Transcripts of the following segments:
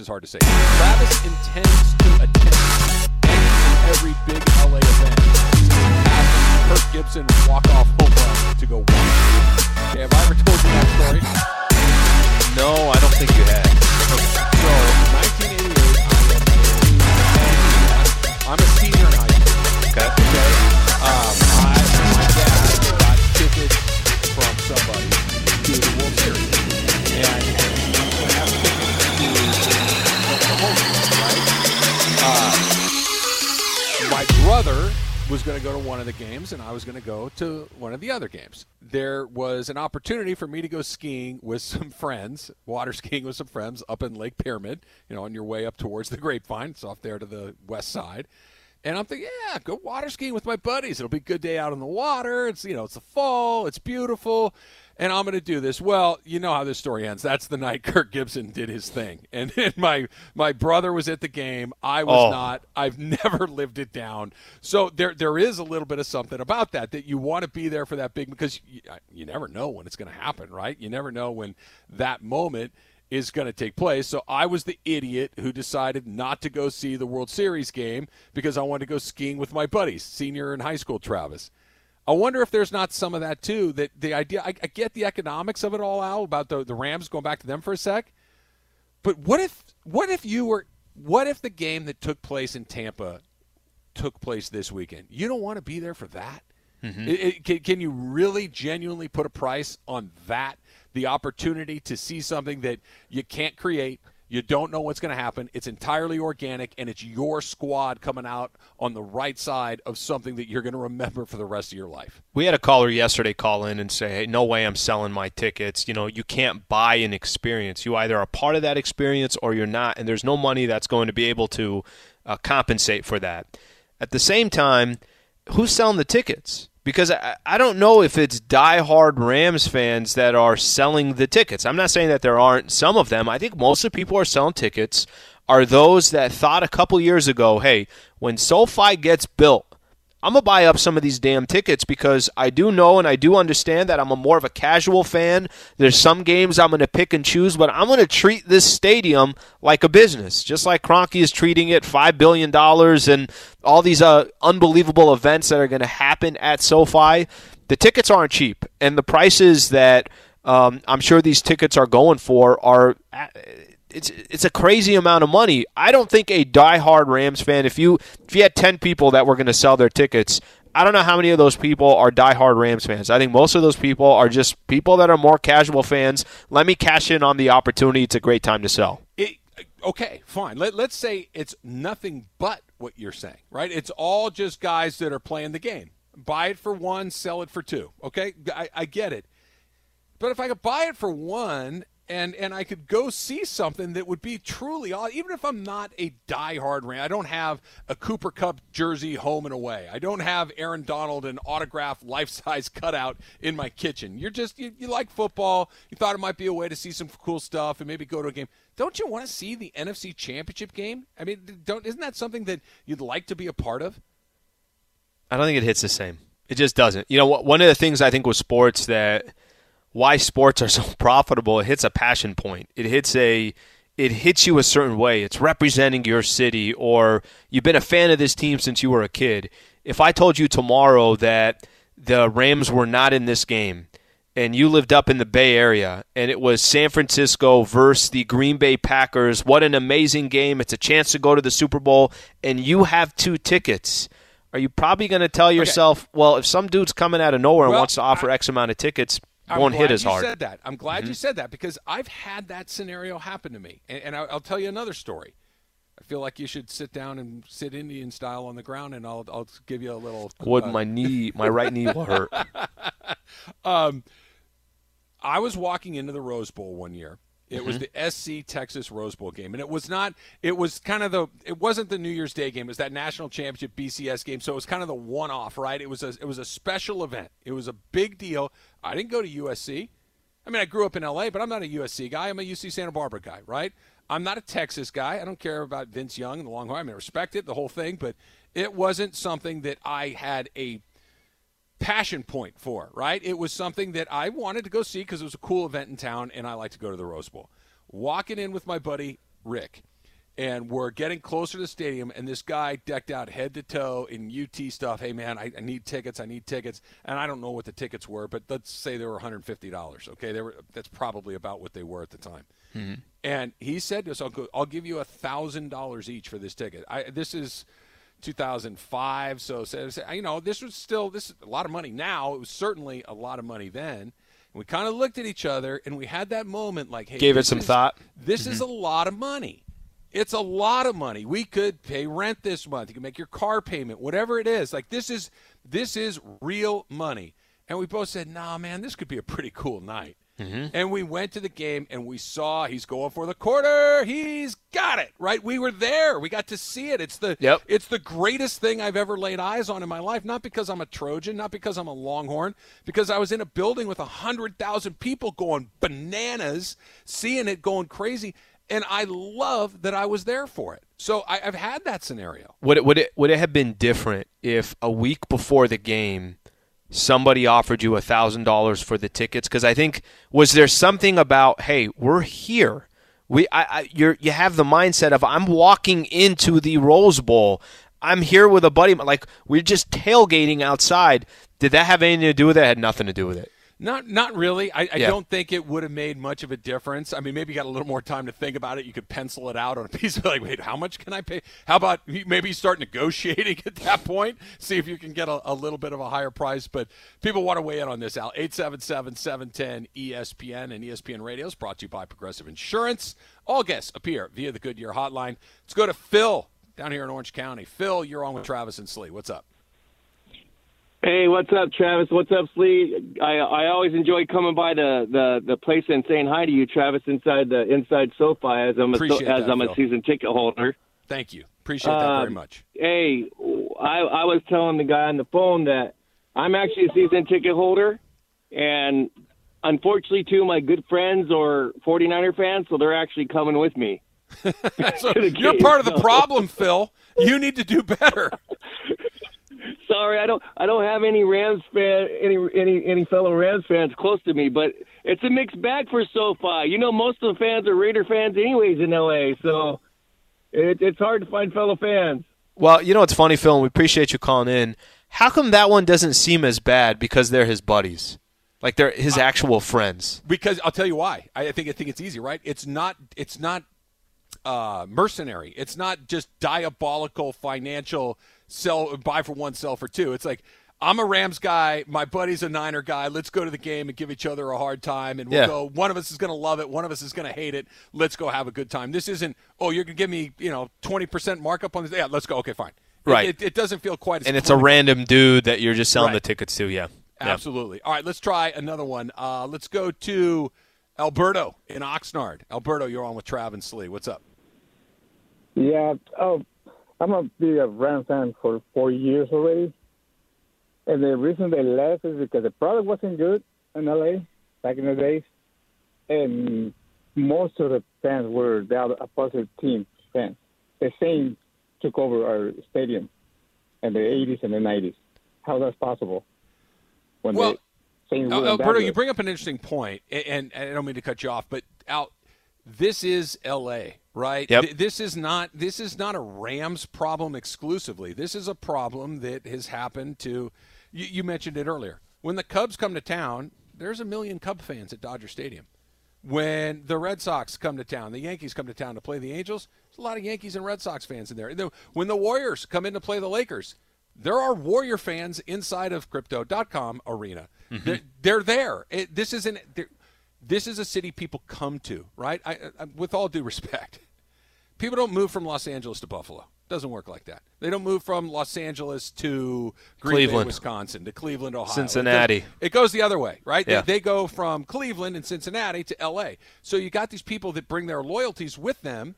Is hard to say. Travis intends to attend every big LA event. Kirk Gibson walk off home run to go one. Okay, have I ever told you that story? No, I don't think you had. So, 1988, I am a, I'm a senior in high school. Okay. Okay. Brother was going to go to one of the games, and I was going to go to one of the other games. There was an opportunity for me to go skiing with some friends, water skiing with some friends up in Lake Pyramid, you know, on your way up towards the Grapevine. It's off there to the west side. And I'm thinking, yeah, go water skiing with my buddies. It'll be a good day out on the water. It's you know, it's the fall. It's beautiful, and I'm going to do this. Well, you know how this story ends. That's the night Kirk Gibson did his thing, and, and my my brother was at the game. I was Oh. not. I've never lived it down. So there there is a little bit of something about that that you want to be there for that big because you, you never know when it's going to happen, right? You never know when that moment is going to take place. So I was the idiot who decided not to go see the World Series game because I wanted to go skiing with my buddies, senior in high school, Travis. I wonder if there's not some of that too. That the idea, I, I get the economics of it all out about the the Rams going back to them for a sec, but what if what if you were what if the game that took place in Tampa took place this weekend? You don't want to be there for that. Mm-hmm. It- it- can, can you really genuinely put a price on that? The opportunity to see something that you can't create, you don't know what's going to happen. It's entirely organic, and it's your squad coming out on the right side of something that you're going to remember for the rest of your life. We had a caller yesterday call in and say, hey, no way I'm selling my tickets. You know, you can't buy an experience. You either are part of that experience or you're not, and there's no money that's going to be able to uh, compensate for that. At the same time, who's selling the tickets? Because I, I don't know if it's diehard Rams fans that are selling the tickets. I'm not saying that there aren't some of them. I think most of the people who are selling tickets are those that thought a couple years ago, hey, when SoFi gets built, I'm gonna buy up some of these damn tickets because I do know and I do understand that I'm a more of a casual fan. There's some games I'm gonna pick and choose, but I'm gonna treat this stadium like a business, just like Kroenke is treating it five billion dollars and all these uh, unbelievable events that are gonna happen at SoFi. The tickets aren't cheap, and the prices that um, I'm sure these tickets are going for are it's it's a crazy amount of money. I don't think a diehard Rams fan, if you if you had ten people that were going to sell their tickets, I don't know how many of those people are diehard Rams fans. I think most of those people are just people that are more casual fans. Let me cash in on the opportunity. It's a great time to sell. It, okay, fine. Let, let's say it's nothing but what you're saying, right? It's all just guys that are playing the game. Buy it for one, sell it for two. Okay, I, I get it. But if I could buy it for one and and I could go see something that would be truly even if I'm not a diehard Ram, I don't have a Cooper Kupp jersey home and away. I don't have Aaron Donald an autographed life size cutout in my kitchen. You're just you, you like football. You thought it might be a way to see some cool stuff and maybe go to a game. Don't you want to see the NFC Championship game? I mean, don't isn't that something that you'd like to be a part of? I don't think it hits the same. It just doesn't. You know, one of the things I think with sports that why sports are so profitable, it hits a passion point. It hits a it hits you a certain way. It's representing your city or you've been a fan of this team since you were a kid. If I told you tomorrow that the Rams were not in this game and you lived up in the Bay Area, and it was San Francisco versus the Green Bay Packers. What an amazing game! It's a chance to go to the Super Bowl, and you have two tickets. Are you probably going to tell yourself, well, if some dude's coming out of nowhere and Well, wants to offer I- X amount of tickets, I'm won't hit glad as you hard? said that. I'm glad you said that because I've had that scenario happen to me, and, and I'll, I'll tell you another story. I feel like you should sit down and sit Indian style on the ground, and I'll I'll give you a little. Would uh, my knee, my right knee will hurt. um, I was walking into the Rose Bowl one year. It was Mm-hmm. the SC Texas Rose Bowl game, and it was not. It was kind of the. It wasn't the New Year's Day game. It was that national championship BCS game. So it was kind of the one-off, right? It was a. It was a special event. It was a big deal. I didn't go to USC. I mean, I grew up in LA, but I'm not a USC guy. I'm a UC Santa Barbara guy, right? I'm not a Texas guy. I don't care about Vince Young and the Longhorn. I mean, I respect it, the whole thing, but it wasn't something that I had a passion point for, right? It was something that I wanted to go see because it was a cool event in town and I like to go to the Rose Bowl. Walking in with my buddy Rick, and we're getting closer to the stadium, and this guy decked out head to toe in UT stuff. Hey, man, I, I need tickets. I need tickets. And I don't know what the tickets were, but let's say they were $150. Okay, they were. That's probably about what they were at the time. Mm-hmm. And he said to us, "I'll, go, I'll give you a thousand dollars each for this ticket. I, this is 2005, so, you know this was still this a lot of money now. It was certainly a lot of money then. And we kind of looked at each other and we had that moment, like, hey, Gave it some is- thought. This is mm-hmm. a lot of money. It's a lot of money. We could pay rent this month. You can make your car payment, whatever it is. Like this is this is real money. And we both said, "Nah, man, this could be a pretty cool night." Mm-hmm. And we went to the game and we saw he's going for the quarter. He's got it. Right? We were there. We got to see it. It's the Yep. it's the greatest thing I've ever laid eyes on in my life. Not because I'm a Trojan, not because I'm a Longhorn, because I was in a building with a hundred thousand people going bananas, seeing it, going crazy, and I love that I was there for it. So I, I've had that scenario. Would it would it would it have been different if a week before the game somebody offered you a thousand dollars for the tickets? Because I think was there something about hey we're here. We I, I you're you have the mindset of I'm walking into the Rose Bowl. I'm here with a buddy. Like we're just tailgating outside. Did that have anything to do with it? it had nothing to do with it. Not not really. I, I Yeah. don't think it would have made much of a difference. I mean, maybe you got a little more time to think about it. You could pencil it out on a piece of like, wait, how much can I pay? How about maybe start negotiating at that point? See if you can get a, a little bit of a higher price. But people want to weigh in on this, Al. 877-710 ESPN and ESPN Radio is brought to you by Progressive Insurance. All guests appear via the Goodyear hotline. Let's go to Phil down here in Orange County. Phil, you're on with Travis and Slee. What's up? Hey, what's up, Travis? What's up, Slee? I I always enjoy coming by the, the, the place and saying hi to you, Travis, inside the inside SoFi as I'm a Appreciate as that, I'm Phil. a season ticket holder. Thank you. Appreciate that very Um, much. Hey, I I was telling the guy on the phone that I'm actually a season ticket holder, and unfortunately, two of my good friends are 49er fans, so they're actually coming with me. So you're part of the problem, Phil. You need to do better. Sorry, I don't I don't have any Rams fan any any any fellow Rams fans close to me, but it's a mixed bag for SoFi. You know, most of the fans are Raider fans anyways in LA, so it, it's hard to find fellow fans. Well, you know it's funny, Phil, and we appreciate you calling in. How come that one doesn't seem as bad because they're his buddies? Like they're his actual friends. Because I'll tell you why. I I think I think it's easy, right? It's not it's not uh, mercenary. It's not just diabolical financial sell buy for one, sell for two. It's like I'm a Rams guy. My buddy's a Niner guy. Let's go to the game and give each other a hard time, and we'll Yeah. go. One of us is going to love it. One of us is going to hate it. Let's go have a good time. This isn't. Oh, you're going to give me you know 20 percent markup on this. Yeah, let's go. Okay, fine. Right. It, it doesn't feel quite as. And it's a random dude that you're just selling Right. the tickets to, yeah. Yeah. Absolutely. All right, let's try another one. Uh, let's go to Alberto in Oxnard. Alberto, you're on with Trav and Slee. What's up? Yeah, oh, I'm a big a Ram fan for four years already, and the reason they left is because the product wasn't good in LA back in the days, and most of the fans were the opposite team fans. The same took over our stadium in the 80s and the 90s. How that's possible? When Well, the same Al- were in that Alberto, you bring up an interesting point, and, and I don't mean to cut you off, but Al, this is L.A., right? Yep. Th- This is not this is not a Rams problem exclusively. This is a problem that has happened to. You, you mentioned it earlier. When the Cubs come to town, there's a million Cub fans at Dodger Stadium. When the Red Sox come to town, the Yankees come to town to play the Angels, there's a lot of Yankees and Red Sox fans in there. When the Warriors come in to play the Lakers, there are Warrior fans inside of Crypto.com arena. Mm-hmm. They're, they're, there. It, this isn't. This is a city people come to, right? I, I, with all due respect, people don't move from Los Angeles to Buffalo. Doesn't work like that. They don't move from Los Angeles to Green Cleveland, Bay, Wisconsin, to Cleveland, Ohio. Cincinnati. It goes, it goes the other way, right? Yeah. They, they, go from Cleveland and Cincinnati to L.A. So you got these people that bring their loyalties with them,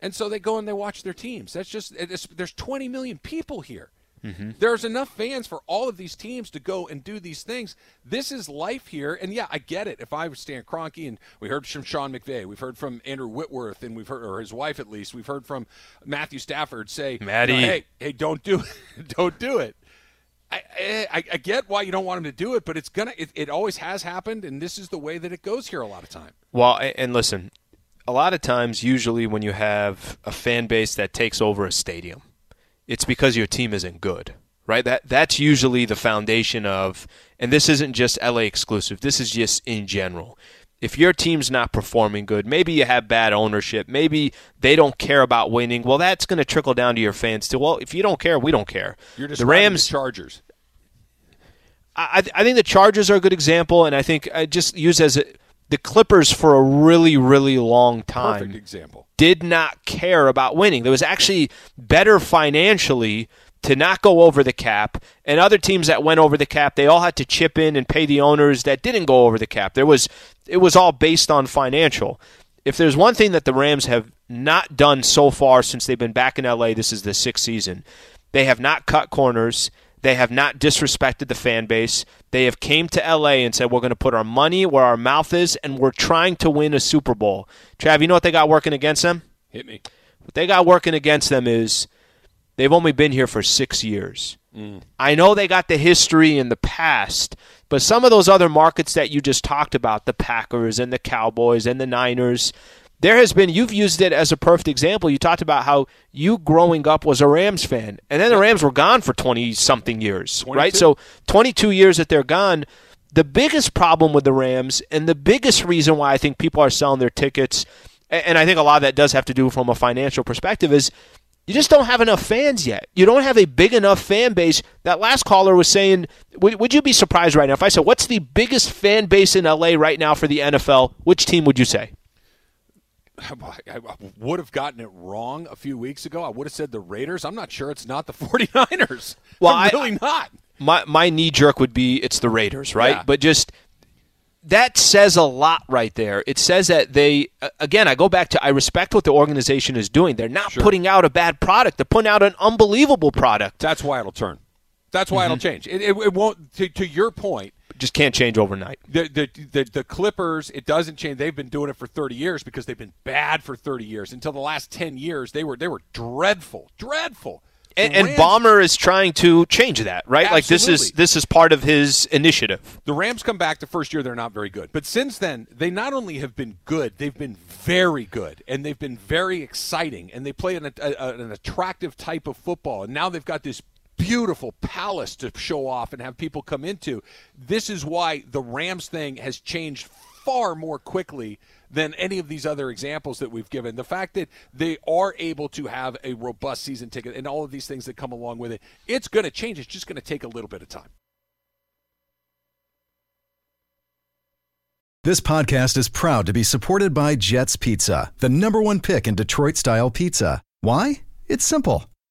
and so they go and they watch their teams. That's just there's 20 million people here. Mm-hmm. There's enough fans for all of these teams to go and do these things. This is life here, and yeah, I get it. If I was Stan Kroenke, and we heard from Sean McVay, we've heard from Andrew Whitworth, and we've heard, or his wife at least, we've heard from Matthew Stafford say, Maddie, hey, hey, don't do it, don't do it. I, I, I, get why you don't want him to do it, but it's gonna. It, it always has happened, and this is the way that it goes here a lot of time. Well, and listen, a lot of times, usually when you have a fan base that takes over a stadium, it's because your team isn't good right? That that's usually the foundation of, and this isn't just LA exclusive. This is just in general. If your team's not performing good, maybe you have bad ownership, maybe they don't care about winning. Well, that's going to trickle down to your fans too. Well, if you don't care, we don't care. You're just the Rams, the Chargers. I, I think the Chargers are a good example, and I think I just use as a, the Clippers for a really, really long time. Perfect example. Did not care about winning. There was actually better financially to not go over the cap, and other teams that went over the cap, they all had to chip in and pay the owners that didn't go over the cap. There was it was all based on financial. If there's one thing that the Rams have not done so far since they've been back in LA, this is the sixth season. They have not cut corners. They have not disrespected the fan base. They have came to LA and said we're going to put our money where our mouth is, and we're trying to win a Super Bowl. Trav, you know what they got working against them? Hit me. What they got working against them is They've only been here for six years. Mm. I know they got the history in the past, but some of those other markets that you just talked about, the Packers and the Cowboys and the Niners, there has been, you've used it as a perfect example. You talked about how you growing up was a Rams fan, and then the Rams were gone for 20 something years, 22. right? So 22 years that they're gone. The biggest problem with the Rams, and the biggest reason why I think people are selling their tickets, and I think a lot of that does have to do from a financial perspective, is you just don't have enough fans yet. You don't have a big enough fan base. That last caller was saying, would, would you be surprised right now if I said, what's the biggest fan base in LA right now for the NFL? Which team would you say? I would have gotten it wrong a few weeks ago. I would have said the Raiders. I'm not sure it's not the 49ers. Well, I'm really I, not. My my knee jerk would be it's the Raiders, right? Yeah. But just that says a lot right there. It says that they, again, I go back to I respect what the organization is doing. They're not sure. putting out a bad product. They're putting out an unbelievable product. That's why it'll turn. That's why mm-hmm. it'll change. It, it, it won't. To, to, your point, just can't change overnight. The, the, the the Clippers, it doesn't change. They've been doing it for 30 years because they've been bad for 30 years. Until the last 10 years, they were they were dreadful, dreadful. And, and Ballmer is trying to change that, right? Absolutely. Like this is this is part of his initiative. The Rams come back the first year; they're not very good, but since then, they not only have been good, they've been very good, and they've been very exciting, and they play an, a, an attractive type of football. And now they've got this beautiful palace to show off and have people come into. This is why the Rams thing has changed far more quickly than any of these other examples that we've given. The fact that they are able to have a robust season ticket and all of these things that come along with it, it's going to change. It's just going to take a little bit of time. This podcast is proud to be supported by Jets Pizza, the number one pick in Detroit style pizza. Why? It's simple.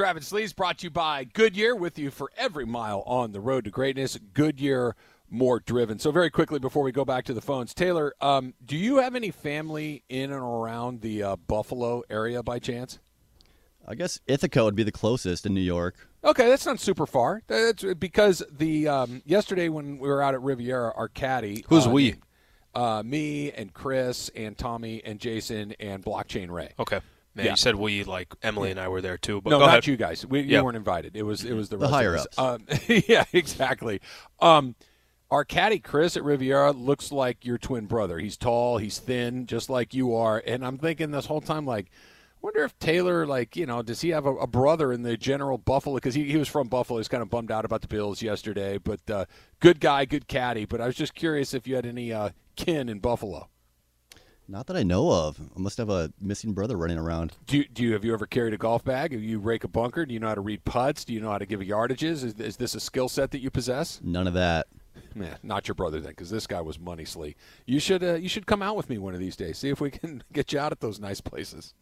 Travis Lee's brought to you by Goodyear, with you for every mile on the road to greatness. Goodyear, more driven. So, very quickly before we go back to the phones, Taylor, um, do you have any family in and around the uh, Buffalo area by chance? I guess Ithaca would be the closest in New York. Okay, that's not super far. That's because the um, yesterday when we were out at Riviera, our caddy, Who's uh, we? Uh, me and Chris and Tommy and Jason and Blockchain Ray. Okay. Yeah, Yeah. You said we like Emily and I were there too, but no, go not ahead. you guys. We, Yeah. You weren't invited. It was it was the, The rest higher ups. Um, yeah, exactly. Um, our caddy Chris at Riviera looks like your twin brother. He's tall, he's thin, just like you are. And I'm thinking this whole time, like, wonder if Taylor, like, you know, does he have a, a brother in the general Buffalo? Because he, he was from Buffalo. He's kind of bummed out about the Bills yesterday, but uh, good guy, good caddy. But I was just curious if you had any uh, kin in Buffalo. Not that I know of. I must have a missing brother running around. Do you, do you have you ever carried a golf bag? Have you rake a bunker? Do you know how to read putts? Do you know how to give yardages? Is, is this a skill set that you possess? None of that. Man, not your brother then, because this guy was money slee. You should uh, you should come out with me one of these days. See if we can get you out at those nice places.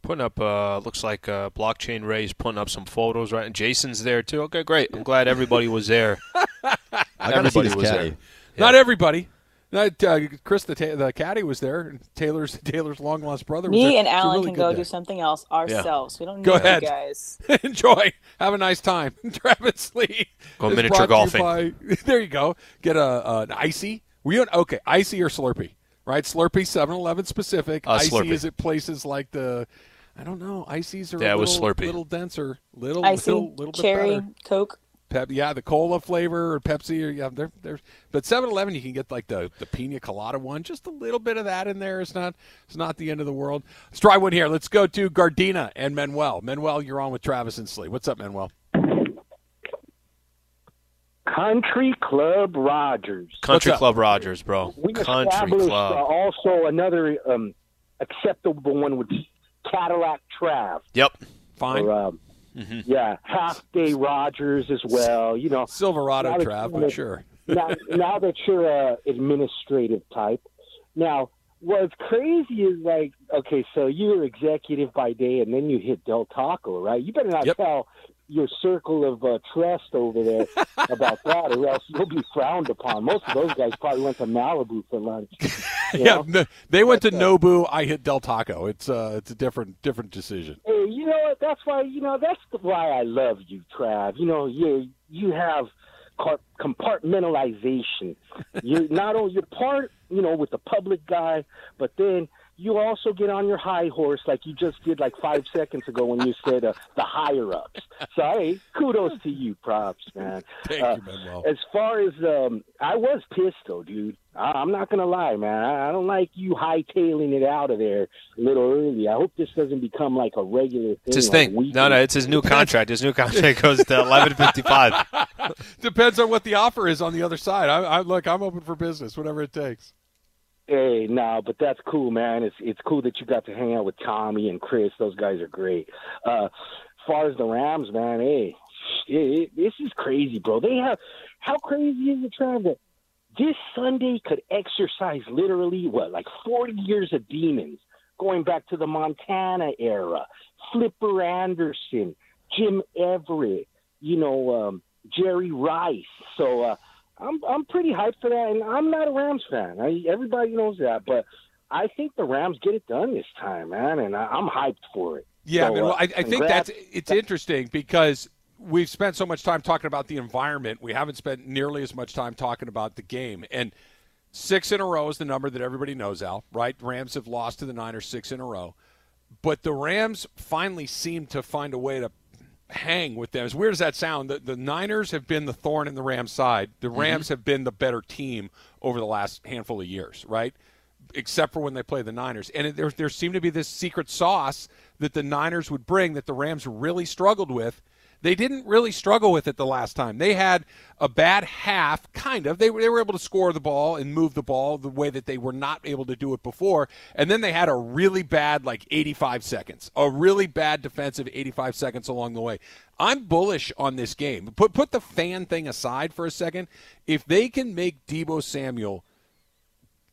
Putting up, uh, looks like uh, Blockchain Ray's putting up some photos, right? And Jason's there too. Okay, great. I'm glad everybody was there. I gotta see Everybody was caddy. there. Not everybody. Not, uh, Chris, the, ta- the caddy was there. and Taylor's Taylor's long lost brother. Was Me there. and It was a Alan really can go day. do something else ourselves. We don't need Go ahead. you guys. Enjoy. Have a nice time. Travis Lee. Go miniature brought you golfing. by- there you go. Get a uh, an icy. Were you okay? Icy or Slurpee? Right. Slurpee, 7-Eleven specific. Uh, icy Slurpee. is at places like the. I don't know. Ices are Yeah, a it was little, Slurpee. little denser, little Icy, little, little cherry, better. Coke. Pep, yeah, the cola flavor or Pepsi or yeah, there, there's. But 7-Eleven, you can get like the the pina colada one, just a little bit of that in there. It's not it's not the end of the world. Let's try one here. Let's go to Gardena and Manuel. Manuel, you're on with Travis and Slee. What's up, Manuel? Country Club Rogers. Country? Club Rogers, bro. We Country established Club. uh, also another um, acceptable one with Cadillac Trav. Yep. Fine. Or, um, Mm-hmm. Yeah, Half Day Rogers as well. You know, Silverado Trav, but sure. now, now that you're a administrative type, now what's crazy is like, okay, so you're executive by day, and then you hit Del Taco, right? You better not Yep. tell your circle of uh, trust over there about that, or else you'll be frowned upon. Most of those guys probably went to Malibu for lunch. Yeah, no, they went to But, uh, Nobu. I hit Del Taco. It's uh, it's a different different decision. Hey, you know what? That's why you know that's why I love you, Trav. You know, you you have compartmentalization. You're not only you're part, you know, with the public guy, but then you also get on your high horse like you just did like five seconds ago when you said uh, the higher ups. So hey, kudos to you, props, man. Thank Uh, you, Manuel. As far as um, I was pissed though, dude. I, I'm not gonna lie, man. I, I don't like you hightailing it out of there a little early. I hope this doesn't become like a regular thing. It's his on thing. No, no, it's his new contract. His new contract goes to eleven fifty five. Depends on what the offer is on the other side. I, I look. I'm open for business, whatever it takes. Hey, no, but that's cool, man. It's it's cool that you got to hang out with Tommy and Chris. Those guys are great. Uh, as far as the Rams, man, hey, it, it, this is crazy, bro. They have how crazy is it, Trav? That this Sunday could exercise literally what, like forty years of demons, going back to the Montana era. Flipper Anderson, Jim Everett, you know, um, Jerry Rice. So. uh I'm I'm pretty hyped for that, and I'm not a Rams fan. I, everybody knows that, but I think the Rams get it done this time, man, and I, I'm hyped for it. Yeah, So, man. Well, uh, I, I think that's it's interesting because we've spent so much time talking about the environment. We haven't spent nearly as much time talking about the game. And six in a row is the number that everybody knows, Al. Right? Rams have lost to the Niners six in a row, but the Rams finally seem to find a way to hang with them. As weird as that sound, the, the Niners have been the thorn in the Rams' side. The mm-hmm. Rams have been the better team over the last handful of years, right? Except for when they play the Niners. And it, there, there seemed to be this secret sauce that the Niners would bring that the Rams really struggled with. They didn't really struggle with it the last time. They had a bad half, kind of. They were, they were able to score the ball and move the ball the way that they were not able to do it before. And then they had a really bad, like 85 seconds, a really bad defensive 85 seconds along the way. I'm bullish on this game. Put put the fan thing aside for a second. If they can make Deebo Samuel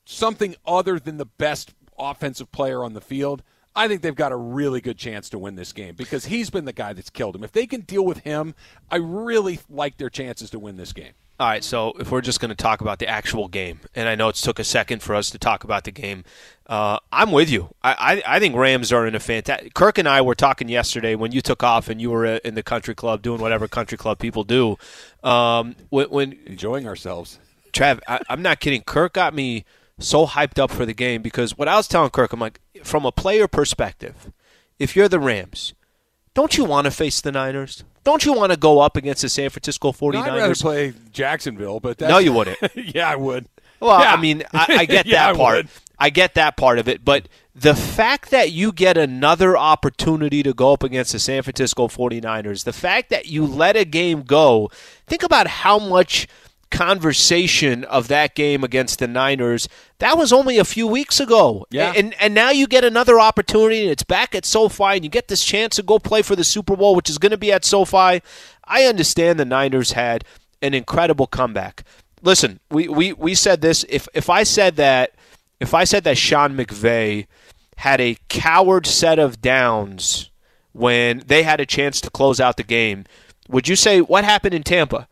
something other than the best offensive player on the field, I think they've got a really good chance to win this game because he's been the guy that's killed him. If they can deal with him, I really like their chances to win this game. All right, so if we're just going to talk about the actual game, and I know it took a second for us to talk about the game, uh, I'm with you. I, I, I, think Rams are in a fantastic. Kirk and I were talking yesterday when you took off and you were uh, in the country club doing whatever country club people do. Um, when, when enjoying ourselves, Trav, I, I'm not kidding. Kirk got me so hyped up for the game because what I was telling Kirk, I'm like, from a player perspective, if you're the Rams, don't you want to face the Niners? Don't you want to go up against the San Francisco 49ers? No, I'd rather play Jacksonville, but no, you wouldn't. yeah, I would. Well, yeah. I mean, I, I get yeah, that part. I, I get that part of it, but the fact that you get another opportunity to go up against the San Francisco 49ers, the fact that you let a game go, think about how much conversation of that game against the Niners. That was only a few weeks ago. Yeah. And and now you get another opportunity and it's back at SoFi and you get this chance to go play for the Super Bowl, which is going to be at SoFi. I understand the Niners had an incredible comeback. Listen, we, we, we said this. If if I said that if I said that Sean McVay had a coward set of downs when they had a chance to close out the game, would you say what happened in Tampa?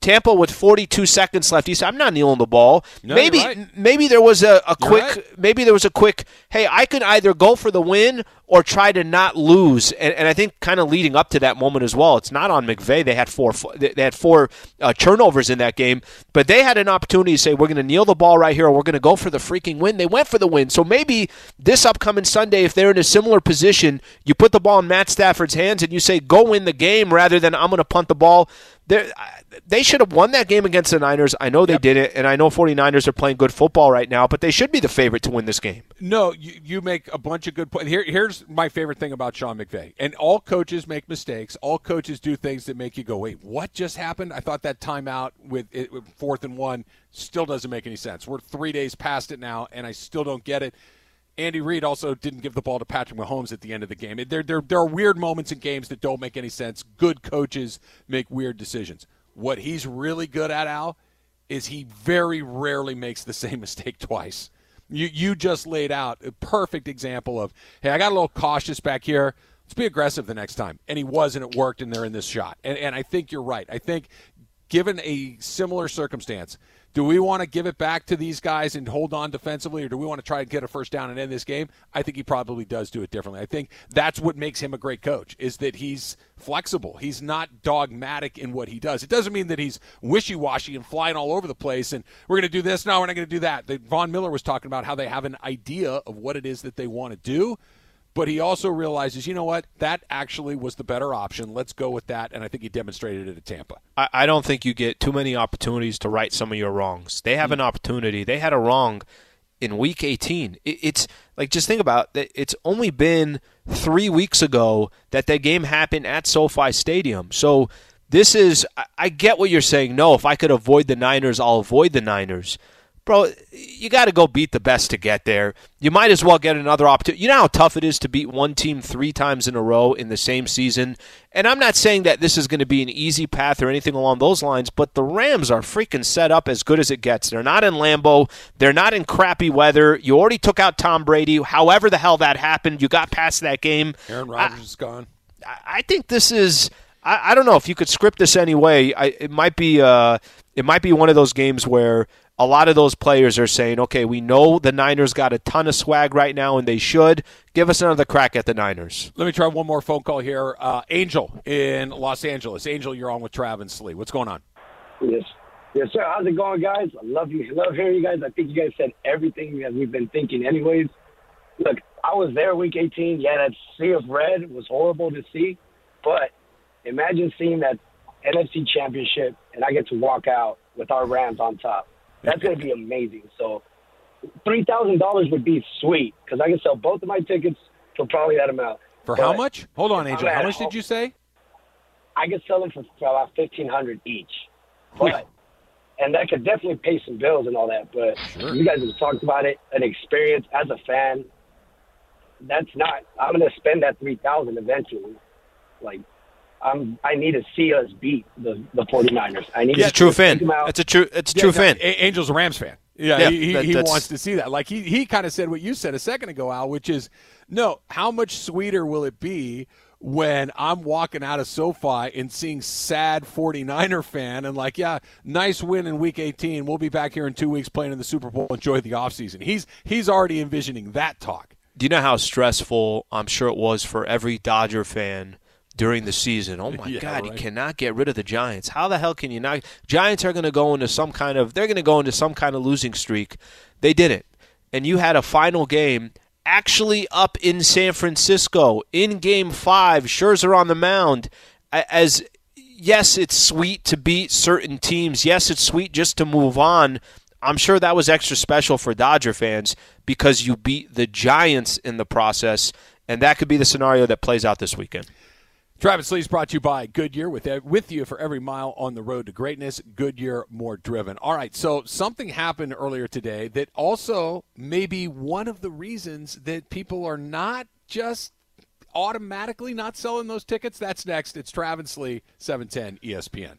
Tampa with 42 seconds left. He said, "I'm not kneeling the ball. No, maybe, right. maybe there was a, a quick, right. maybe there was a quick. Hey, I could either go for the win or try to not lose. And, and I think kind of leading up to that moment as well. It's not on McVay. They had four, they had four uh, turnovers in that game, but they had an opportunity to say, "We're going to kneel the ball right here, or we're going to go for the freaking win." They went for the win. So maybe this upcoming Sunday, if they're in a similar position, you put the ball in Matt Stafford's hands and you say, "Go win the game," rather than I'm going to punt the ball. They're, they should have won that game against the Niners. I know they Yep. didn't, and I know 49ers are playing good football right now, but they should be the favorite to win this game. No, you, you make a bunch of good points. Here, here's my favorite thing about Sean McVay. And all coaches make mistakes. All coaches do things that make you go, wait, what just happened? I thought that timeout with, it, with fourth and one still doesn't make any sense. We're three days past it now, and I still don't get it. Andy Reid also didn't give the ball to Patrick Mahomes at the end of the game. There, there, there are weird moments in games that don't make any sense. Good coaches make weird decisions. What he's really good at, Al, is he very rarely makes the same mistake twice. You you just laid out a perfect example of, hey, I got a little cautious back here. Let's be aggressive the next time. And he was, and it worked, and they're in this shot. And, and I think you're right. I think, given a similar circumstance, do we want to give it back to these guys and hold on defensively, or do we want to try and get a first down and end this game? I think he probably does do it differently. I think that's what makes him a great coach is that he's flexible. He's not dogmatic in what he does. It doesn't mean that he's wishy-washy and flying all over the place and we're going to do this, no, we're not going to do that. Von Miller was talking about how they have an idea of what it is that they want to do, but he also realizes, you know what, that actually was the better option. Let's go with that, and I think he demonstrated it at Tampa. I, I don't think you get too many opportunities to right some of your wrongs. They have hmm. an opportunity. They had a wrong in week 18. It, it's like just think about that. It's only been three weeks ago that that game happened at SoFi Stadium. So this is. I, I get what you're saying. No, if I could avoid the Niners, I'll avoid the Niners. Bro, you got to go beat the best to get there. You might as well get another opportunity. You know how tough it is to beat one team three times in a row in the same season? And I'm not saying that this is going to be an easy path or anything along those lines, but the Rams are freaking set up as good as it gets. They're not in Lambeau. They're not in crappy weather. You already took out Tom Brady. However the hell that happened, you got past that game. Aaron Rodgers is gone. I I think this is. I, I don't know if you could script this anyway. I, it might be. Uh, it might be one of those games where a lot of those players are saying, "Okay, we know the Niners got a ton of swag right now, and they should give us another crack at the Niners." Let me try one more phone call here. Uh, Angel in Los Angeles. Angel, you're on with Travis Lee. What's going on? Yes. Yes, sir. How's it going, guys? I love you. Love hearing you guys. I think you guys said everything that we've been thinking, anyways. Look, I was there week 18. Yeah, that sea of red was horrible to see, but imagine seeing that NFC championship and I get to walk out with our Rams on top. That's going to be amazing. So, $3,000 would be sweet because I can sell both of my tickets for probably that amount. For how much? Hold on, Angel. How much did you say? I could sell them for, about fifteen hundred each, but and that could definitely pay some bills and all that. But you guys have talked about it, an experience as a fan. That's not. I'm going to spend that three thousand eventually. Like, I'm. I need to see us beat the the 49ers. I need He's to a true fan. them. It's a true. It's a Yeah, true no, fan. A- Angel's a Rams fan. Yeah, Yeah, he, he, that- he wants to see that. Like he, he kind of said what you said a second ago, Al, which is No, how much sweeter will it be when I'm walking out of SoFi and seeing sad 49er fan and like, yeah, nice win in week 18. We'll be back here in 2 weeks playing in the Super Bowl. Enjoy the offseason. He's he's already envisioning that talk. Do you know how stressful I'm sure it was for every Dodger fan during the season? Oh my Yeah, god, right. you cannot get rid of the Giants. How the hell can you not Giants are going to go into some kind of they're going to go into some kind of losing streak. They didn't. And you had a final game actually up in San Francisco in game 5, Scherzer on the mound as yes, it's sweet to beat certain teams. Yes, it's sweet just to move on. I'm sure that was extra special for Dodger fans because you beat the Giants in the process, and that could be the scenario that plays out this weekend. Travis Lee is brought to you by Goodyear with with you for every mile on the road to greatness. Goodyear, more driven. All right, so something happened earlier today that also may be one of the reasons that people are not just automatically not selling those tickets. That's next. It's Travis Lee, E 710 ESPN.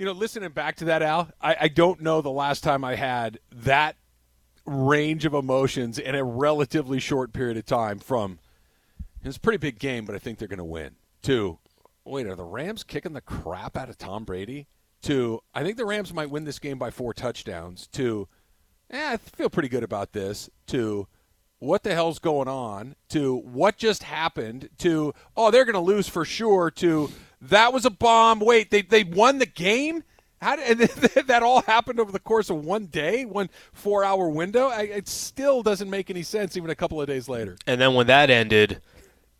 You know, listening back to that, Al, I, I don't know the last time I had that range of emotions in a relatively short period of time from it's a pretty big game, but I think they're going to win. To, wait, are the Rams kicking the crap out of Tom Brady? To, I think the Rams might win this game by four touchdowns. To, eh, I feel pretty good about this. To, what the hell's going on? To, what just happened? To, oh, they're going to lose for sure. To, that was a bomb. Wait, they, they won the game? How did, and that all happened over the course of one day, one four hour window? I, it still doesn't make any sense even a couple of days later. And then when that ended,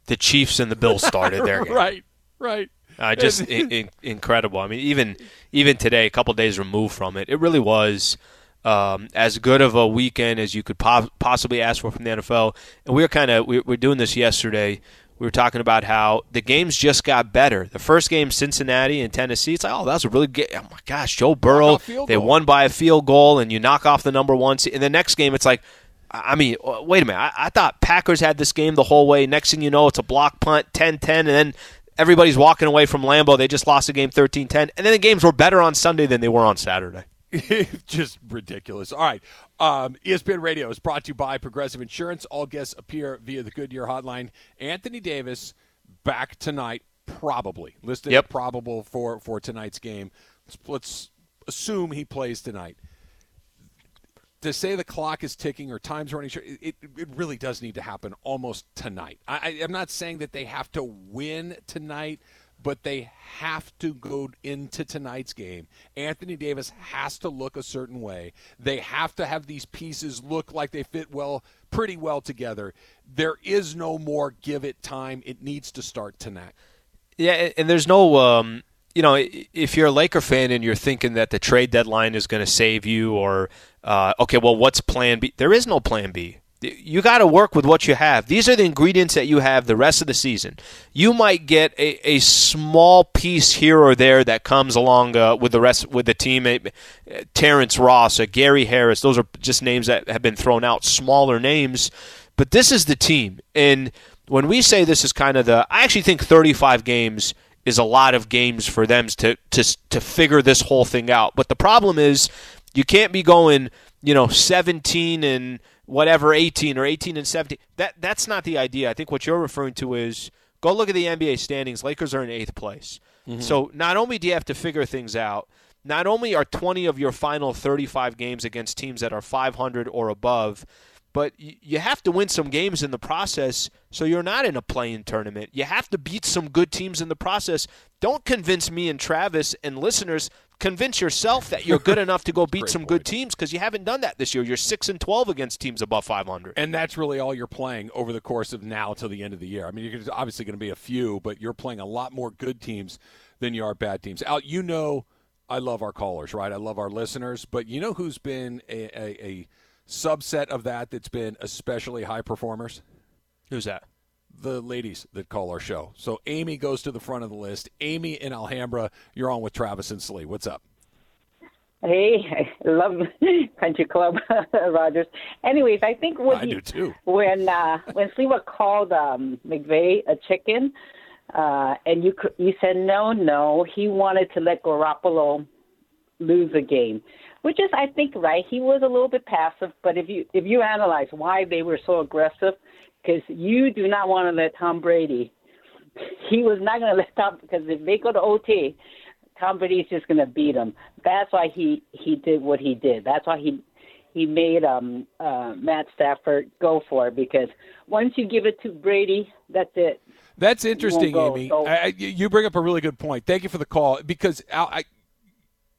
the Chiefs and the Bills started their game. right, right. Uh, just in, in, incredible. I mean, even even today, a couple days removed from it, it really was um, as good of a weekend as you could po- possibly ask for from the NFL. And we were kind of we we were doing this yesterday. We were talking about how the games just got better. The first game, Cincinnati and Tennessee, it's like, oh, that was a really good. Oh my gosh, Joe Burrow, they goal. won by a field goal, and you knock off the number one. seed. And the next game, it's like, I mean, wait a minute. I, I thought Packers had this game the whole way. Next thing you know, it's a block punt, 10-10, and then everybody's walking away from Lambeau. They just lost the game 13-10. And then the games were better on Sunday than they were on Saturday. just ridiculous. All right. Um, ESPN Radio is brought to you by Progressive Insurance. All guests appear via the Goodyear hotline. Anthony Davis back tonight, probably listed Yep. probable for for tonight's game. Let's, let's assume he plays tonight. To say the clock is ticking or time's running short, it, it really does need to happen almost tonight. I, I, I'm not saying that they have to win tonight, but they have to go into tonight's game. Anthony Davis has to look a certain way. They have to have these pieces look like they fit well, pretty well together. There is no more give it time. It needs to start tonight. Yeah, and- there's no, um, you know, if you're a Laker fan and you're thinking that the trade deadline is going to save you, or uh, okay, well, what's Plan B? There is no Plan B. You got to work with what you have. These are the ingredients that you have the rest of the season. You might get a, a small piece here or there that comes along uh, with the rest with the team. Terrence Ross, uh, Gary Harris, those are just names that have been thrown out, smaller names. But this is the team, and when we say this is kind of the, I actually think 35 games is a lot of games for them to to to figure this whole thing out. But the problem is, you can't be going, you know, 17 and whatever 18 or 18 and 17. That that's not the idea. I think what you're referring to is Go look at the NBA standings. Lakers are in eighth place. Mm-hmm. So not only do you have to figure things out, not only are 20 of your final 35 games against teams that are 500 or above, but you have to win some games in the process so you're not in a play-in tournament. You have to beat some good teams in the process. Don't convince me and Travis and listeners. Convince yourself that you're good enough to go beat some good teams because you haven't done that this year. You're six and twelve against teams above 500, and that's really all you're playing over the course of now till the end of the year. I mean, you're obviously going to be a few, but you're playing a lot more good teams than you are bad teams. Out, you know, I love our callers, right? I love our listeners, but you know who's been a, a, a subset of that that's been especially high performers? Who's that? The ladies that call our show. So Amy goes to the front of the list. Amy in Alhambra, you're on with Travis and Slee. What's up? Hey, I love Country Club Rogers. Anyways, I think when I do too. When uh, when Sliwa called um, McVay a chicken, uh, and you you said no, no, he wanted to let Garoppolo lose a game which is I think right. He was a little bit passive, but if you if you analyze why they were so aggressive, because you do not want to let Tom Brady. He was not going to let Tom because if they go to OT, Tom Brady's just going to beat him. That's why he he did what he did. That's why he he made um uh Matt Stafford go for it because once you give it to Brady, that's it. That's interesting, Amy. So, I, you bring up a really good point. Thank you for the call because I,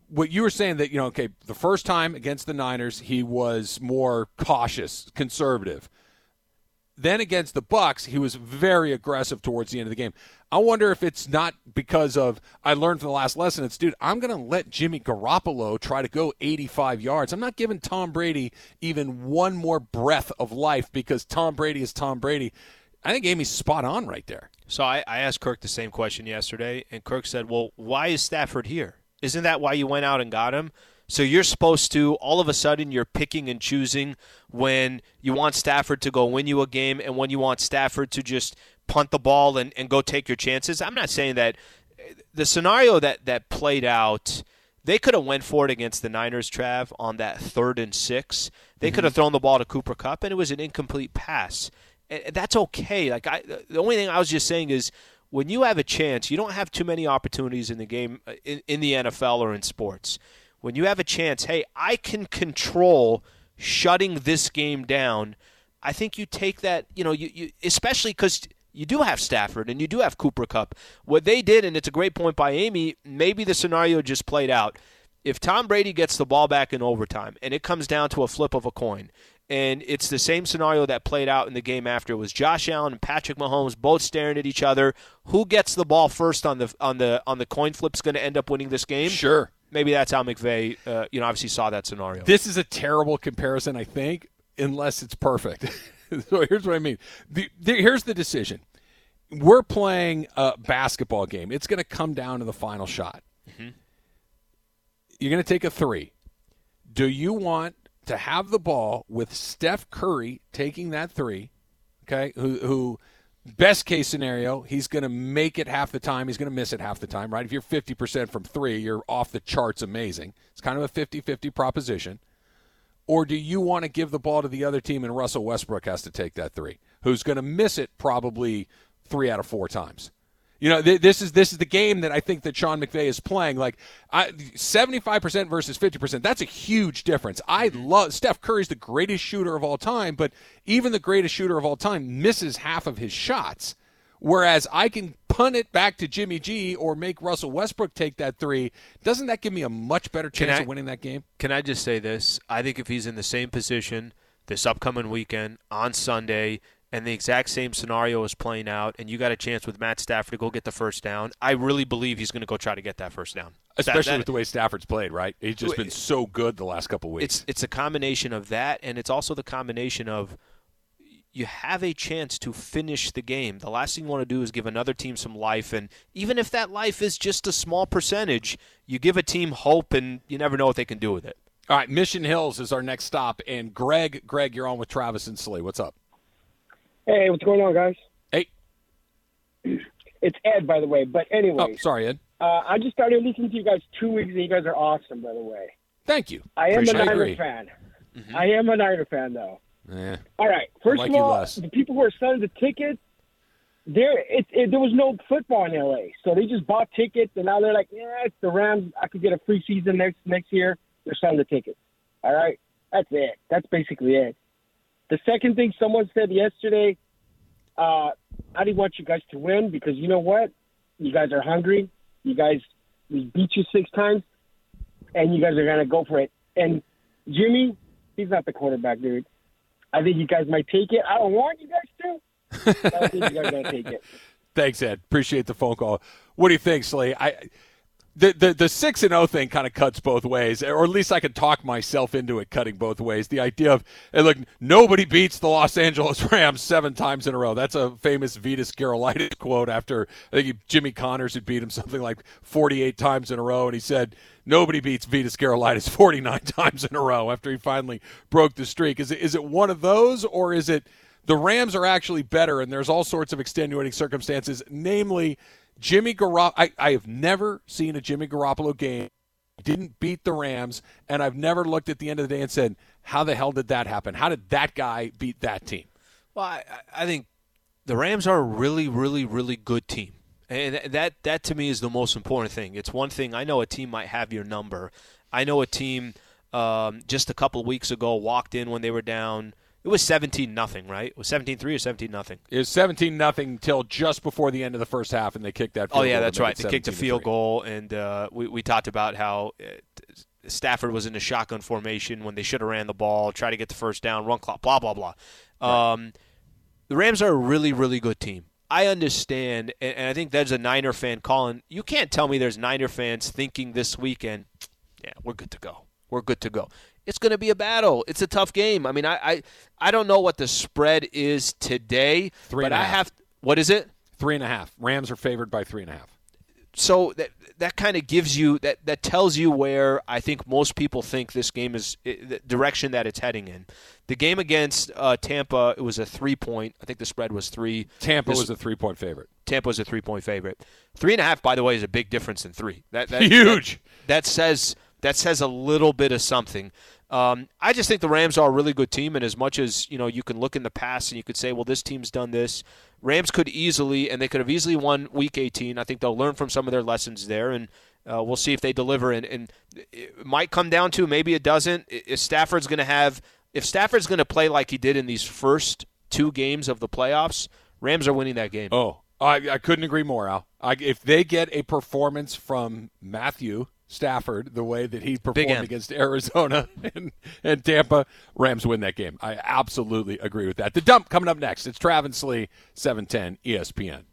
what you were saying that you know, okay, the first time against the Niners, he was more cautious, conservative. Then against the Bucs, he was very aggressive towards the end of the game. I wonder if it's not because of I learned from the last lesson. It's dude, I'm going to let Jimmy Garoppolo try to go 85 yards. I'm not giving Tom Brady even one more breath of life because Tom Brady is Tom Brady. I think Amy's spot on right there. So I, I asked Kirk the same question yesterday, and Kirk said, "Well, why is Stafford here?" Isn't that why you went out and got him? So you're supposed to, all of a sudden, you're picking and choosing when you want Stafford to go win you a game and when you want Stafford to just punt the ball and, and go take your chances. I'm not saying that the scenario that, that played out, they could have went for it against the Niners, Trav, on that third and six. They mm-hmm. could have thrown the ball to Cooper Kupp, and it was an incomplete pass. And that's okay. Like I, the only thing I was just saying is when you have a chance, you don't have too many opportunities in the game uh, in, in the NFL or in sports. When you have a chance, hey, I can control shutting this game down. I think you take that, you know, you, you especially because you do have Stafford and you do have Cooper Kupp. What they did, and it's a great point by Amy, maybe the scenario just played out. If Tom Brady gets the ball back in overtime and it comes down to a flip of a coin, and it's the same scenario that played out in the game after. It was Josh Allen and Patrick Mahomes both staring at each other. Who gets the ball first on the on the on the coin flip is going to end up winning this game? Sure. Maybe that's how McVay, uh, you know, obviously saw that scenario. This is a terrible comparison, I think, unless it's perfect. so here's what I mean. The, the, here's the decision. We're playing a basketball game. It's going to come down to the final shot. Mm-hmm. You're going to take a three. Do you want to have the ball with Steph Curry taking that three, okay, who, who best case scenario, he's going to make it half the time. He's going to miss it half the time, right? If you're 50% from three, you're off the charts amazing. It's kind of a 50 50 proposition. Or do you want to give the ball to the other team and Russell Westbrook has to take that three, who's going to miss it probably three out of four times? You know, th- this is this is the game that I think that Sean McVay is playing. Like, seventy five percent versus fifty percent. That's a huge difference. I mm-hmm. love Steph Curry's the greatest shooter of all time, but even the greatest shooter of all time misses half of his shots. Whereas I can punt it back to Jimmy G or make Russell Westbrook take that three. Doesn't that give me a much better chance I, of winning that game? Can I just say this? I think if he's in the same position this upcoming weekend on Sunday and the exact same scenario is playing out, and you got a chance with Matt Stafford to go get the first down, I really believe he's going to go try to get that first down. Especially that, that, with the way Stafford's played, right? He's just been so good the last couple weeks. It's it's a combination of that, and it's also the combination of you have a chance to finish the game. The last thing you want to do is give another team some life, and even if that life is just a small percentage, you give a team hope, and you never know what they can do with it. All right, Mission Hills is our next stop, and Greg, Greg, you're on with Travis and Slee. What's up? Hey, what's going on, guys? Hey. It's Ed, by the way. But anyway. Oh, sorry, Ed. Uh, I just started listening to you guys two weeks, and you guys are awesome, by the way. Thank you. I am Appreciate a Niner fan. Mm-hmm. I am a Niner fan, though. Yeah. All right. First like of all, the people who are selling the tickets, there it, it, there was no football in LA, so they just bought tickets, and now they're like, yeah, it's the Rams. I could get a free season next next year. They're selling the tickets. All right, that's it. That's basically it. The second thing someone said yesterday, uh, I didn't want you guys to win because you know what? You guys are hungry. You guys, we beat you six times, and you guys are gonna go for it. And Jimmy, he's not the quarterback, dude. I think you guys might take it. I don't want you guys to. I think you guys are gonna take it. Thanks, Ed. Appreciate the phone call. What do you think, Slee? I the the the six and zero thing kind of cuts both ways, or at least I can talk myself into it cutting both ways. The idea of look, nobody beats the Los Angeles Rams seven times in a row. That's a famous Vitas Gerulaitis quote after I think Jimmy Connors had beat him something like forty eight times in a row, and he said nobody beats Vitas Gerulaitis forty nine times in a row after he finally broke the streak. Is it is it one of those, or is it? The Rams are actually better, and there's all sorts of extenuating circumstances, namely Jimmy Garoppolo. I, I have never seen a Jimmy Garoppolo game didn't beat the Rams, and I've never looked at the end of the day and said, "How the hell did that happen? How did that guy beat that team?" Well, I, I think the Rams are a really, really, really good team, and that that to me is the most important thing. It's one thing I know a team might have your number. I know a team um, just a couple weeks ago walked in when they were down. It was 17 nothing, right? It was 17-3 or 17 nothing. It was 17 nothing until just before the end of the first half, and they kicked that. Field goal. oh yeah, that's right. They kicked a field goal, and uh, we we talked about how. Uh, Stafford was in a shotgun formation when they should have ran the ball, try to get the first down, run clock, blah blah blah. Um, the Rams are a really really good team. I understand, and, and I think there's a Niner fan calling. You can't tell me there's Niner fans thinking this weekend, yeah, we're good to go. We're good to go. It's going to be a battle. It's a tough game. I mean, I I, I don't know what the spread is today, Three but and a I half. have. What is it? Three and a half. Rams are favored by three and a half. so that that kind of gives you that that tells you where I think most people think this game is the direction that it's heading in. The game against uh, Tampa, it was a three point. I think the spread was three. Tampa This- was a three point favorite. Tampa was a three point favorite. Three and a half, by the way, is a big difference in three. That, that Huge. That, that says that says a little bit of something. Um, I just think the Rams are a really good team, and as much as you know, you can look in the past and you could say, well, this team's done this. Rams could easily, and they could have easily won Week 18. I think they'll learn from some of their lessons there, and uh, we'll see if they deliver. And, and it might come down to maybe it doesn't. If Stafford's going to have, if Stafford's going to play like he did in these first two games of the playoffs, Rams are winning that game. Oh, I, I couldn't agree more, Al. I, if they get a performance from Matthew Stafford the way that he performed against Arizona and, and Tampa, Rams win that game. I absolutely agree with that. The dump coming up next. It's Travis Lee, E 710 ESPN.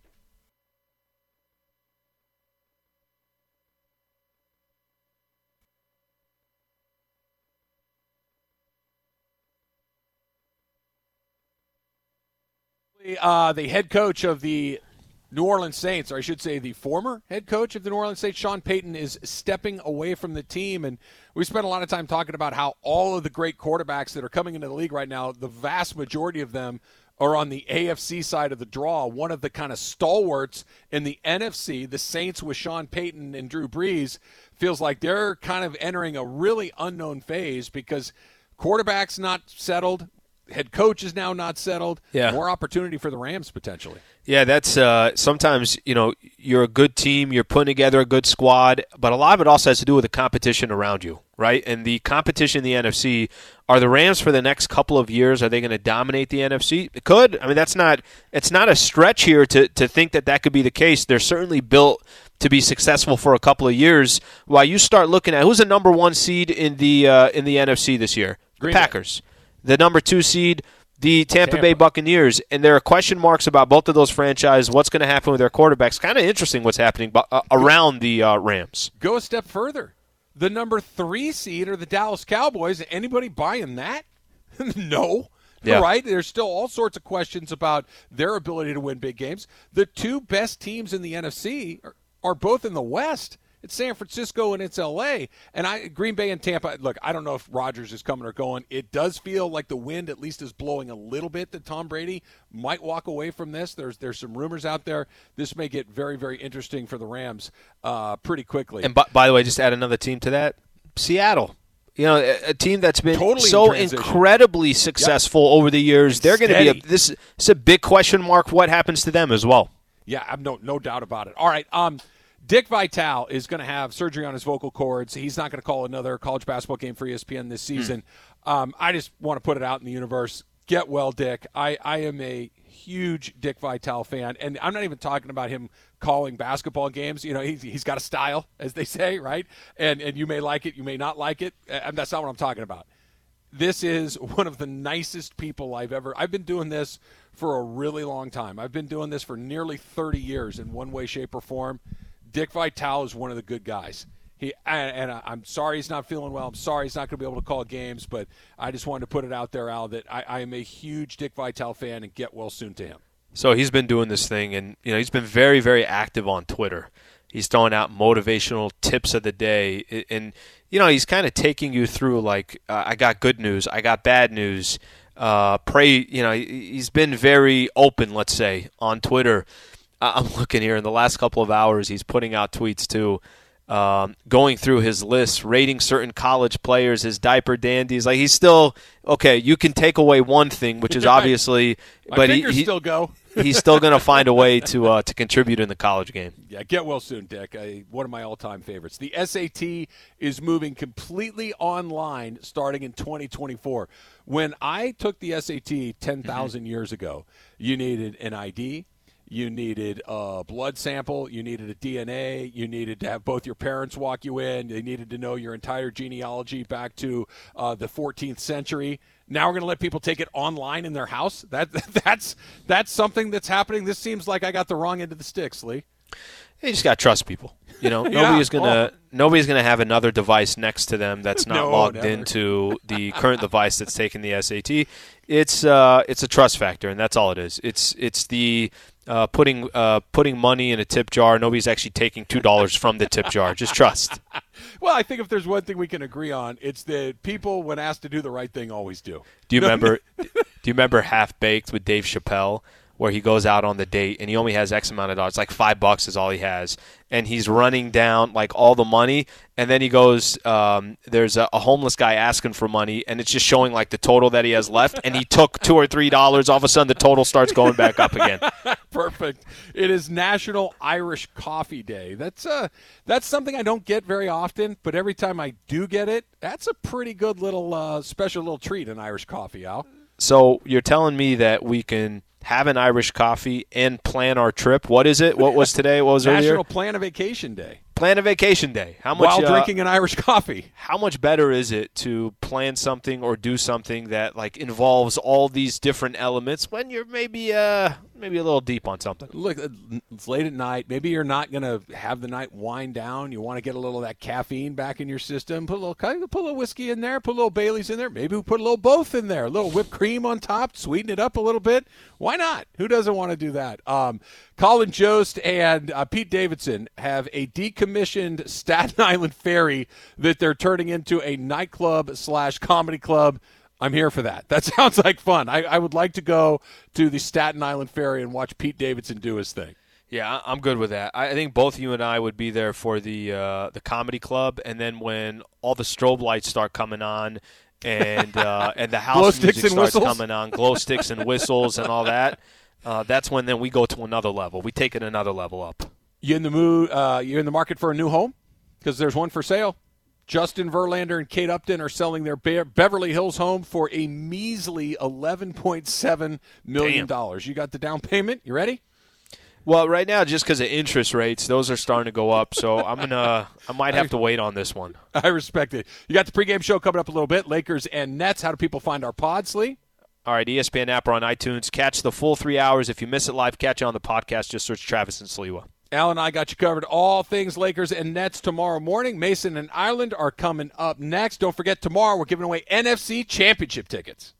Uh, the head coach of the New Orleans Saints, or I should say the former head coach of the New Orleans Saints, Sean Payton, is stepping away from the team. And we spent a lot of time talking about how all of the great quarterbacks that are coming into the league right now, the vast majority of them are on the AFC side of the draw. One of the kind of stalwarts in the NFC, the Saints with Sean Payton and Drew Brees, feels like they're kind of entering a really unknown phase because quarterback's not settled. Head coach is now not settled. Yeah. More opportunity for the Rams potentially. Yeah, that's uh, sometimes you know you're a good team, you're putting together a good squad, but a lot of it also has to do with the competition around you, right? And the competition in the NFC are the Rams for the next couple of years. Are they going to dominate the NFC? It could. I mean, that's not it's not a stretch here to to think that that could be the case. They're certainly built to be successful for a couple of years. While you start looking at who's the number one seed in the uh, in the NFC this year, Green Bay. The number two seed, the Tampa, Tampa. Bay Buccaneers, and there are question marks about both of those franchises. What's going to happen with their quarterbacks? Kind of interesting what's happening uh, around the uh, Rams. Go a step further. The number three seed are the Dallas Cowboys. Anybody buying that? no. Yeah. Right? There's still all sorts of questions about their ability to win big games. The two best teams in the NFC are, are both in the West. It's San Francisco and it's LA. And I Green Bay and Tampa. Look, I don't know if Rodgers is coming or going. It does feel like the wind at least is blowing a little bit that Tom Brady might walk away from this. There's there's some rumors out there. This may get very very interesting for the Rams uh, pretty quickly. And by, by the way, just add another team to that Seattle. You know, a, a team that's been Totally so transition. incredibly successful over the years. They're going to be a, this. It's a big question mark. What happens to them as well? Yeah, I've no no doubt about it. All right, um, Dick Vitale is going to have surgery on his vocal cords. He's not going to call another college basketball game for ESPN this season. Um, I just want to put it out in the universe. Get well, Dick. I, I am a huge Dick Vitale fan, and I'm not even talking about him calling basketball games. You know, he's, he's got a style, as they say, right? And and you may like it, you may not like it. Uh, that's not what I'm talking about this is one of the nicest people I've ever. I've been doing this for a really long time. I've been doing this for nearly 30 years in one way, shape, or form. Dick Vitale is one of the good guys. He and, and I'm sorry he's not feeling well. I'm sorry he's not going to be able to call games, but I just wanted to put it out there, Al, that I, I am a huge Dick Vitale fan and get well soon to him. So he's been doing this thing, and you know he's been very, very active on Twitter. He's throwing out motivational tips of the day, and you know he's kind of taking you through like uh, I got good news, I got bad news. Uh, pray, you know he's been very open, let's say, on Twitter. I'm looking here in the last couple of hours, he's putting out tweets too. Um, going through his list, rating certain college players his diaper dandies. Like he's still okay. You can take away one thing, which is obviously, My but he, he- still go. he's still going to find a way to uh, to contribute in the college game. Yeah, get well soon, Dick. I, one of my all-time favorites. The SAT is moving completely online starting in 2024. When I took the SAT 10,000 years ago, you needed an ID, you needed a blood sample, you needed a DNA, you needed to have both your parents walk you in, they needed to know your entire genealogy back to uh, the 14th century. Now we're going to let people take it online in their house. That that's that's something that's happening. This seems like I got the wrong end of the sticks, Lee. You just got to trust people. You know, Yeah. nobody's gonna Oh. nobody's gonna have another device next to them that's not No, logged never. into the current device that's taking the SAT. It's uh, it's a trust factor, and that's all it is. It's it's the uh, putting uh, putting money in a tip jar. Nobody's actually taking two dollars from the tip jar. Just trust. Well, I think if there's one thing we can agree on, it's that people, when asked to do the right thing, always do. Do you remember? do you remember Half Baked with Dave Chappelle, where he goes out on the date and he only has X amount of dollars, like five bucks is all he has, and he's running down like all the money, and then he goes, um, there's a, a homeless guy asking for money, and it's just showing like the total that he has left, and he took two or three dollars. All of a sudden, the total starts going back up again. Perfect. It is National Irish Coffee Day. That's uh that's something I don't get very often, but every time I do get it, that's a pretty good little uh, special little treat. An Irish coffee, Al. So you're telling me that we can have an Irish coffee and plan our trip? What is it? What was today? What was National earlier? Plan a Vacation Day. Plan a vacation day. How much While uh, drinking an Irish coffee. how much better is it to plan something or do something that like involves all these different elements when you're maybe uh maybe a little deep on something Look, uh, it's late at night. Maybe you're not going to have the night wind down. You want to get a little of that caffeine back in your system. Put a little, put a little whiskey in there. Put a little Bailey's in there. Maybe we put a little both in there. A little whipped cream on top. Sweeten it up a little bit. Why not? Who doesn't want to do that? Um, Colin Jost and uh, Pete Davidson have a decommissioned Staten Island ferry that they're turning into a nightclub slash comedy club. I'm here for that. That sounds like fun. I, I would like to go to the Staten Island ferry and watch Pete Davidson do his thing. yeah i'm good with that i I think both you and i would be there for the uh the comedy club and then when all the strobe lights start coming on and uh and the house music starts whistles? coming on glow sticks and whistles and all that uh, that's when then we go to another level we take it another level up You in the mood? Uh, you in the market for a new home? Because there's one for sale. Justin Verlander and Kate Upton are selling their Be- Beverly Hills home for a measly eleven point seven million dollars. You got the down payment. You ready? well right now just because of interest rates those are starting to go up so i'm gonna i might have to wait on this one I respect it. You got the pregame show coming up a little bit. Lakers and Nets. How do people find our pods, Lee? All right, ESPN app or on iTunes. Catch the full three hours. If you miss it live, catch it on the podcast. Just search Travis and Sliwa. Al and I got you covered. All things Lakers and Nets tomorrow morning. Mason and Ireland are coming up next. Don't forget, tomorrow we're giving away NFC championship tickets.